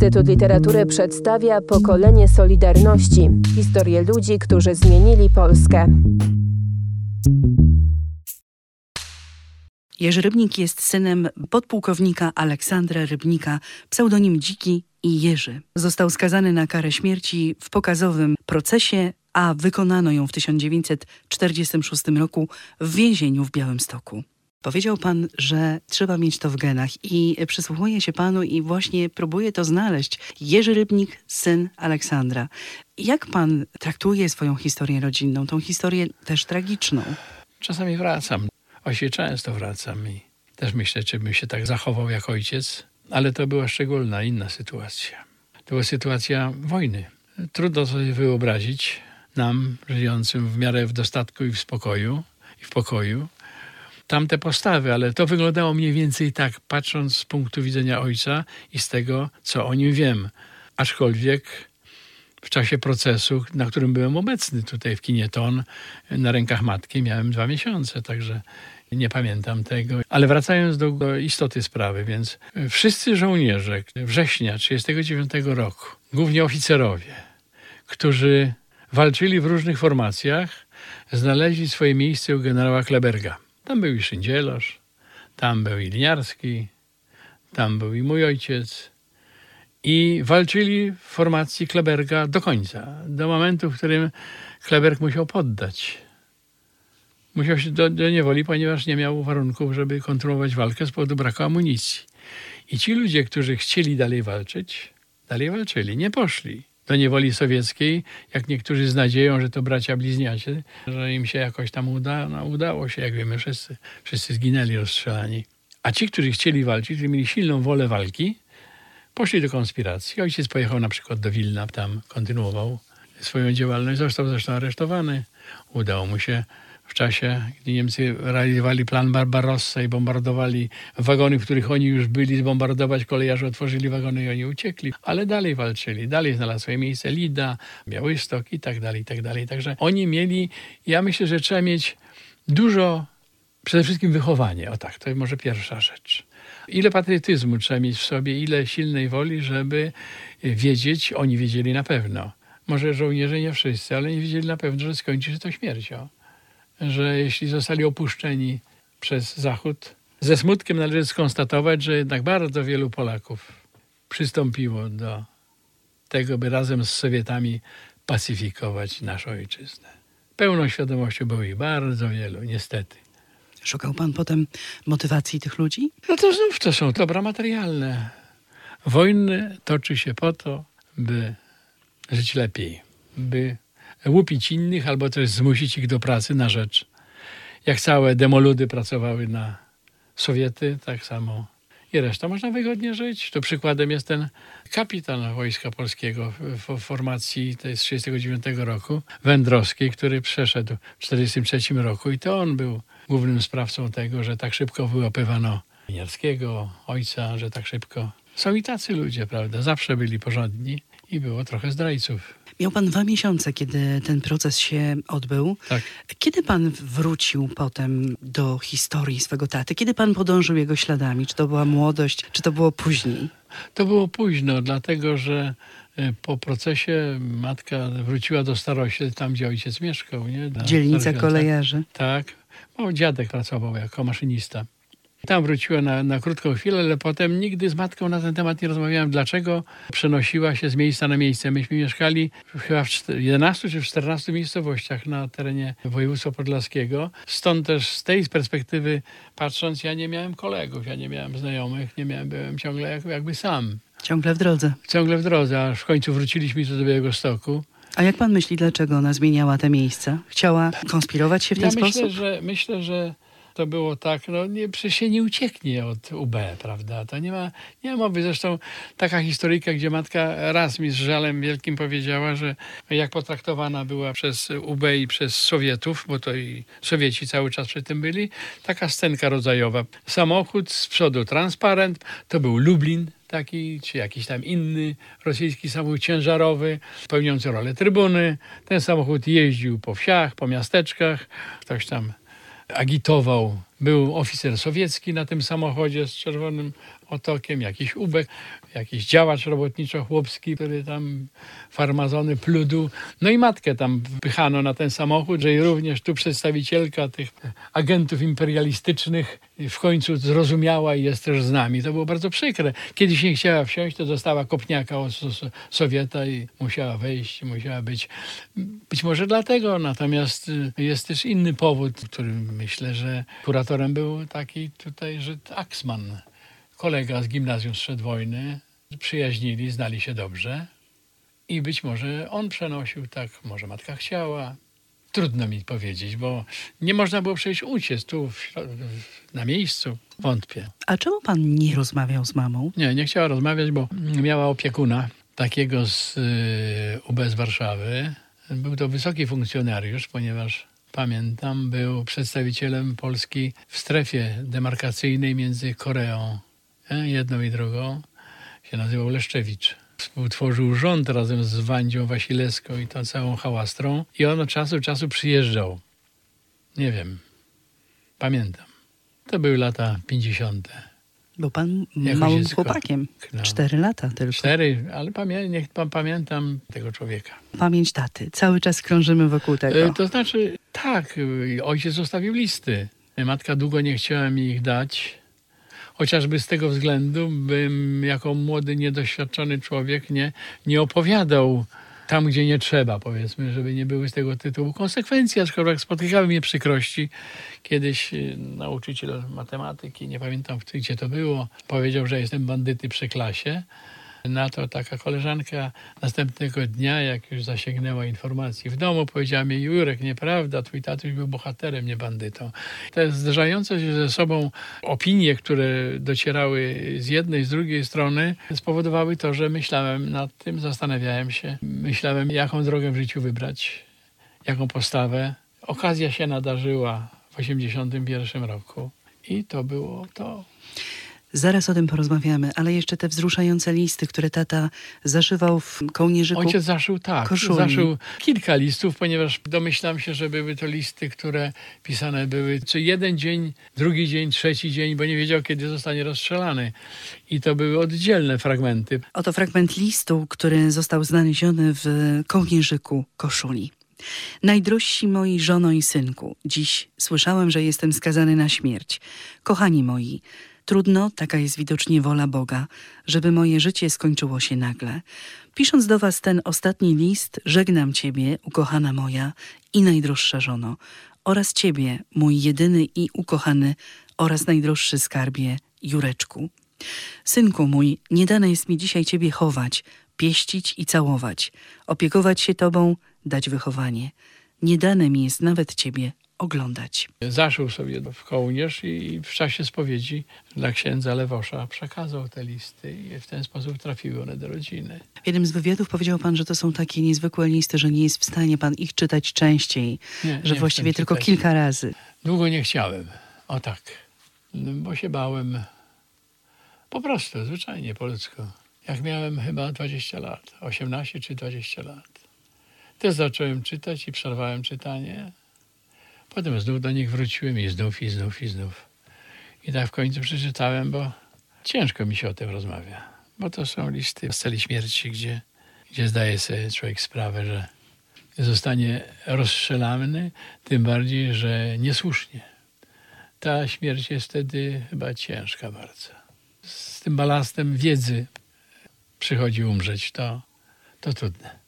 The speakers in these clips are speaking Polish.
Instytut Literatury przedstawia pokolenie Solidarności historię ludzi, którzy zmienili Polskę. Jerzy Rybnik jest synem podpułkownika Aleksandra Rybnika, pseudonim Dziki i Jerzy. Został skazany na karę śmierci w pokazowym procesie, a wykonano ją w 1946 roku w więzieniu w Białymstoku. Powiedział pan, że trzeba mieć to w genach i przysłuchuję się panu i właśnie próbuję to znaleźć. Jerzy Rybnik, syn Aleksandra. Jak pan traktuje swoją historię rodzinną, tą historię też tragiczną? Czasami wracam. Właściwie często wracam i też myślę, czy bym się tak zachował jak ojciec, ale to była szczególna, inna sytuacja. To była sytuacja wojny. Trudno sobie wyobrazić nam, żyjącym w miarę w dostatku i w spokoju, i w pokoju, tamte postawy, ale to wyglądało mniej więcej tak, patrząc z punktu widzenia ojca i z tego, co o nim wiem. Aczkolwiek w czasie procesu, na którym byłem obecny tutaj w kinie Ton, na rękach matki miałem dwa miesiące, także nie pamiętam tego. Ale wracając do, do istoty sprawy, więc wszyscy żołnierze września 1939 roku, głównie oficerowie, którzy walczyli w różnych formacjach, znaleźli swoje miejsce u generała Kleberga. Tam był i Szyndzielosz, tam był i Liniarski, tam był i mój ojciec. I walczyli w formacji Kleberga do końca, do momentu, w którym Kleberg musiał poddać. Musiał się do, do niewoli, ponieważ nie miał warunków, żeby kontynuować walkę z powodu braku amunicji. I ci ludzie, którzy chcieli dalej walczyć, dalej walczyli, nie poszli do niewoli sowieckiej, jak niektórzy z nadzieją, że to bracia bliźniacy, że im się jakoś tam uda, no, udało się, jak wiemy, wszyscy, wszyscy zginęli rozstrzelani. A ci, którzy chcieli walczyć, którzy mieli silną wolę walki, poszli do konspiracji. Ojciec pojechał na przykład do Wilna, tam kontynuował swoją działalność, został zresztą aresztowany. Udało mu się w czasie, gdy Niemcy realizowali plan Barbarossa i bombardowali wagony, w których oni już byli, zbombardować kolejarze, otworzyli wagony i oni uciekli, ale dalej walczyli, dalej znalazł swoje miejsce Lida, Białystok i tak dalej, i tak dalej. Także oni mieli, ja myślę, że trzeba mieć dużo, przede wszystkim wychowanie, o tak, to może pierwsza rzecz. Ile patriotyzmu trzeba mieć w sobie, ile silnej woli, żeby wiedzieć, oni wiedzieli na pewno, może żołnierze nie wszyscy, ale nie wiedzieli na pewno, że skończy się to śmiercią że jeśli zostali opuszczeni przez Zachód, ze smutkiem należy skonstatować, że jednak bardzo wielu Polaków przystąpiło do tego, by razem z Sowietami pacyfikować naszą ojczyznę. Pełną świadomością było ich bardzo wielu, niestety. Szukał pan potem motywacji tych ludzi? No to znów to są dobra materialne. Wojny toczy się po to, by żyć lepiej, by łupić innych albo też zmusić ich do pracy na rzecz. Jak całe demoludy pracowały na Sowiety, tak samo i reszta można wygodnie żyć. To przykładem jest ten kapitan Wojska Polskiego w formacji to jest 1939 roku, Wędrowskiej, który przeszedł w 1943 roku i to on był głównym sprawcą tego, że tak szybko wyłapywano Winiarskiego, ojca, że tak szybko. Są i tacy ludzie, prawda? Zawsze byli porządni i było trochę zdrajców. Miał pan dwa miesiące, kiedy ten proces się odbył. Tak. Kiedy pan wrócił potem do historii swego taty? Kiedy pan podążył jego śladami? Czy to była młodość, czy to było później? To było późno, dlatego że e, po procesie matka wróciła do starości, tam gdzie ojciec mieszkał. Nie? Na Dzielnica kolejarzy. Tak. O, dziadek pracował jako maszynista. Tam wróciła na, na krótką chwilę, ale potem nigdy z matką na ten temat nie rozmawiałem, dlaczego przenosiła się z miejsca na miejsce. Myśmy mieszkali chyba w 11 czy w 14 miejscowościach na terenie województwa podlaskiego. Stąd też z tej perspektywy patrząc, ja nie miałem kolegów, ja nie miałem znajomych, nie miałem, byłem ciągle jakby sam. Ciągle w drodze. Ciągle w drodze, aż w końcu wróciliśmy do Białego Stoku. A jak pan myśli, dlaczego ona zmieniała te miejsca? Chciała konspirować się w ten ja sposób? Myślę, że, myślę, że to było tak, no nie, przecież się nie ucieknie od UB, prawda? To nie ma, nie ma mowy. Zresztą taka historyjka, gdzie matka raz mi z żalem wielkim powiedziała, że jak potraktowana była przez UB i przez Sowietów, bo to i Sowieci cały czas przy tym byli, taka scenka rodzajowa. Samochód z przodu transparent, to był Lublin, taki, czy jakiś tam inny rosyjski samochód ciężarowy, pełniący rolę trybuny. Ten samochód jeździł po wsiach, po miasteczkach, ktoś tam agitował Był oficer sowiecki na tym samochodzie z czerwonym otokiem, jakiś ubek, jakiś działacz robotniczo-chłopski, który tam farmazony pludu. No i matkę tam wpychano na ten samochód, że i również tu przedstawicielka tych agentów imperialistycznych w końcu zrozumiała i jest też z nami. To było bardzo przykre. Kiedyś nie chciała wsiąść, to dostała kopniaka od Sowieta i musiała wejść, musiała być. Być może dlatego, natomiast y, jest też inny powód, który myślę, że kuratorem był taki tutaj Żyd Axman kolega z gimnazjum sprzed wojny, przyjaźnili, znali się dobrze i być może on przenosił tak, może matka chciała. Trudno mi powiedzieć, bo nie można było przejść uciec tu w, na miejscu. Wątpię. A czemu pan nie rozmawiał z mamą? Nie, nie chciała rozmawiać, bo miała opiekuna takiego z y, UB z Warszawy. Był to wysoki funkcjonariusz, ponieważ pamiętam, był przedstawicielem Polski w strefie demarkacyjnej między Koreą jedną i drugą, się nazywał Leszczewicz. Współtworzył rząd razem z Wandzią Wasilewską i tą całą hałastrą i on od czasu do czasu przyjeżdżał. Nie wiem, pamiętam. To były lata 50. Bo pan jako małym chłopakiem. Cztery lata tylko. Cztery, ale pamię niech pan pamiętam tego człowieka. Pamięć taty. Cały czas krążymy wokół tego. E, to znaczy, tak, ojciec zostawił listy. Matka długo nie chciała mi ich dać chociażby z tego względu, bym jako młody, niedoświadczony człowiek nie, nie opowiadał tam, gdzie nie trzeba, powiedzmy, żeby nie były z tego tytułu konsekwencji, aczkolwiek spotykały mnie przykrości. Kiedyś y, nauczyciel matematyki, nie pamiętam gdzie to było, powiedział, że jestem bandyty przy klasie. Na to taka koleżanka następnego dnia, jak już zasięgnęła informacji w domu, powiedziała mi, Jurek, nieprawda, twój tatuś był bohaterem, nie bandytą. Te zderzające się ze sobą opinie, które docierały z jednej, z drugiej strony, spowodowały to, że myślałem nad tym, zastanawiałem się, myślałem, jaką drogę w życiu wybrać, jaką postawę. Okazja się nadarzyła w 1981 roku i to było to. Zaraz o tym porozmawiamy, ale jeszcze te wzruszające listy, które tata zaszywał w kołnierzyku. Ojciec zaszył, tak. Koszuli. Zaszył kilka listów, ponieważ domyślam się, że były to listy, które pisane były czy jeden dzień, drugi dzień, trzeci dzień, bo nie wiedział, kiedy zostanie rozstrzelany. I to były oddzielne fragmenty. Oto fragment listu, który został znaleziony w kołnierzyku koszuli. Najdrożsi moi żono i synku, dziś słyszałem, że jestem skazany na śmierć. Kochani moi, Trudno, taka jest widocznie wola Boga, żeby moje życie skończyło się nagle. Pisząc do was ten ostatni list, żegnam ciebie, ukochana moja i najdroższa żono, oraz ciebie, mój jedyny i ukochany oraz najdroższy skarbie, Jureczku. Synku mój, nie dane jest mi dzisiaj ciebie chować, pieścić i całować, opiekować się tobą, dać wychowanie. Nie dane mi jest nawet ciebie oglądać. Zaszył sobie w kołnierz i w czasie spowiedzi dla księdza Lewosza przekazał te listy i w ten sposób trafiły one do rodziny. W jednym z wywiadów powiedział pan, że to są takie niezwykłe listy, że nie jest w stanie pan ich czytać częściej, nie, że nie właściwie tylko czytać. kilka razy. Długo nie chciałem. O tak. Bo się bałem. Po prostu, zwyczajnie po ludzku. Jak miałem chyba 20 lat, 18 czy 20 lat. Też zacząłem czytać i przerwałem czytanie Potem znów do nich wróciłem i znów, i znów, i znów. I tak w końcu przeczytałem, bo ciężko mi się o tym rozmawia. Bo to są listy z celi śmierci, gdzie, gdzie zdaje sobie człowiek sprawę, że zostanie rozstrzelany, tym bardziej, że niesłusznie. Ta śmierć jest wtedy chyba ciężka bardzo. Z tym balastem wiedzy przychodzi umrzeć, to, to trudne.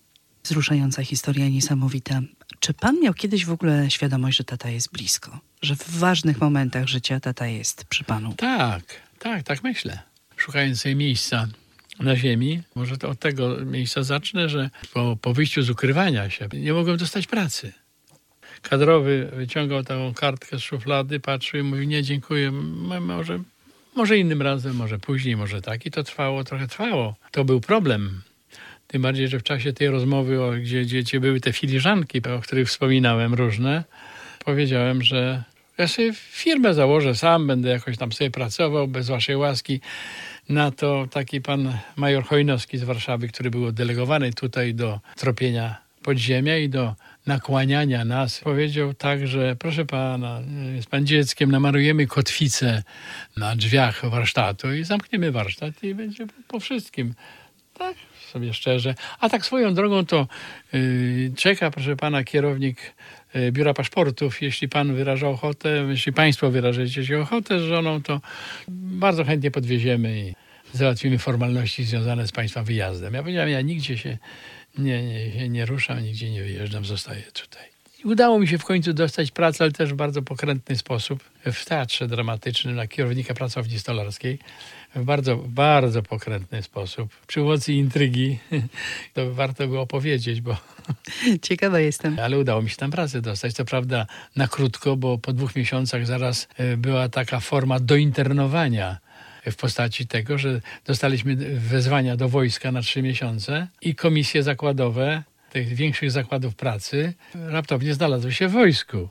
Wzruszająca historia, niesamowita. Czy pan miał kiedyś w ogóle świadomość, że tata jest blisko? Że w ważnych momentach życia tata jest przy panu? Tak, tak, tak myślę. Szukając sobie miejsca na ziemi, może to od tego miejsca zacznę, że po, po wyjściu z ukrywania się nie mogłem dostać pracy. Kadrowy wyciągał taką kartkę z szuflady, patrzył i mówił, nie dziękuję, może, może innym razem, może później, może tak. I to trwało, trochę trwało. To był problem tym bardziej, że w czasie tej rozmowy, gdzie, gdzie, były te filiżanki, o których wspominałem różne, powiedziałem, że ja sobie firmę założę sam, będę jakoś tam sobie pracował bez waszej łaski. Na to taki pan major Chojnowski z Warszawy, który był delegowany tutaj do tropienia podziemia i do nakłaniania nas powiedział tak, że proszę pana, jest pan dzieckiem, namarujemy kotwicę na drzwiach warsztatu i zamkniemy warsztat i będzie po wszystkim. Tak sobie szczerze. A tak swoją drogą to yy, czeka, proszę pana, kierownik yy, biura paszportów. Jeśli pan wyraża ochotę, jeśli państwo wyrażacie się ochotę z żoną, to bardzo chętnie podwieziemy i załatwimy formalności związane z państwa wyjazdem. Ja powiedziałem, ja nigdzie się nie, nie, nie ruszam, nigdzie nie wyjeżdżam, zostaję tutaj. I udało mi się w końcu dostać pracę, ale też w bardzo pokrętny sposób w teatrze dramatycznym na kierownika pracowni stolarskiej. W bardzo, bardzo pokrętny sposób. Przy pomocy intrygi to warto było powiedzieć, bo Ciekawa jestem. ale udało mi się tam pracę dostać. To prawda na krótko, bo po dwóch miesiącach zaraz e, była taka forma dointernowania w postaci tego, że dostaliśmy wezwania do wojska na trzy miesiące i komisje zakładowe tych większych zakładów pracy raptownie znalazły się w wojsku.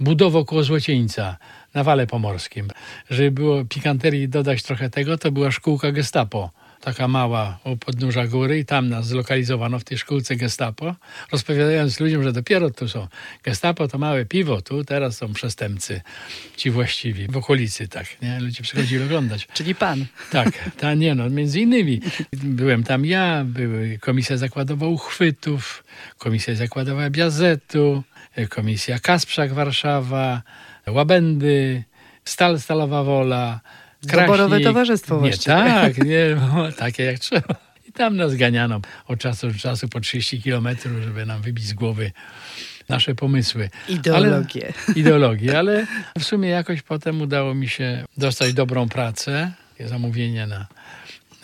Budowo koło Złocieńca na Wale Pomorskim. Żeby było pikanterii dodać trochę tego, to była szkółka gestapo. Taka mała u podnóża góry i tam nas zlokalizowano w tej szkółce gestapo, rozpowiadając ludziom, że dopiero tu są gestapo, to małe piwo, tu teraz są przestępcy, ci właściwi, w okolicy tak, nie? Ludzie przychodzili oglądać. Czyli pan. Tak, ta nie no, między innymi byłem tam ja, były komisja zakładowa uchwytów, komisja zakładowa Biazetu, komisja Kasprzak Warszawa, Łabędy, Stal Stalowa Wola, Doborowe Kraśnik. towarzystwo Nie, właściwie. tak, nie, takie jak trzeba. I tam nas ganiano od czasu do czasu po 30 kilometrów, żeby nam wybić z głowy nasze pomysły. Ideologię. Ale, ideologię, ale w sumie jakoś potem udało mi się dostać dobrą pracę, zamówienie na,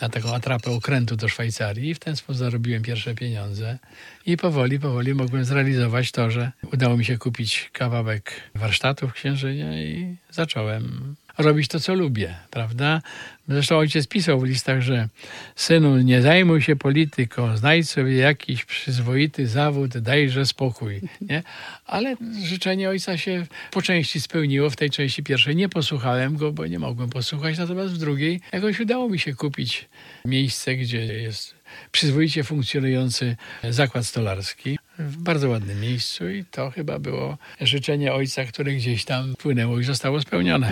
na taką atrapę okrętu do Szwajcarii i w ten sposób zarobiłem pierwsze pieniądze i powoli, powoli mogłem zrealizować to, że udało mi się kupić kawałek warsztatu w Księżynie i zacząłem robić to, co lubię, prawda? Zresztą ojciec pisał w listach, że synu, nie zajmuj się polityką, znajdź sobie jakiś przyzwoity zawód, dajże spokój, nie? Ale życzenie ojca się po części spełniło, w tej części pierwszej nie posłuchałem go, bo nie mogłem posłuchać, natomiast w drugiej jakoś udało mi się kupić miejsce, gdzie jest przyzwoicie funkcjonujący zakład stolarski w bardzo ładnym miejscu i to chyba było życzenie ojca, które gdzieś tam płynęło i zostało spełnione.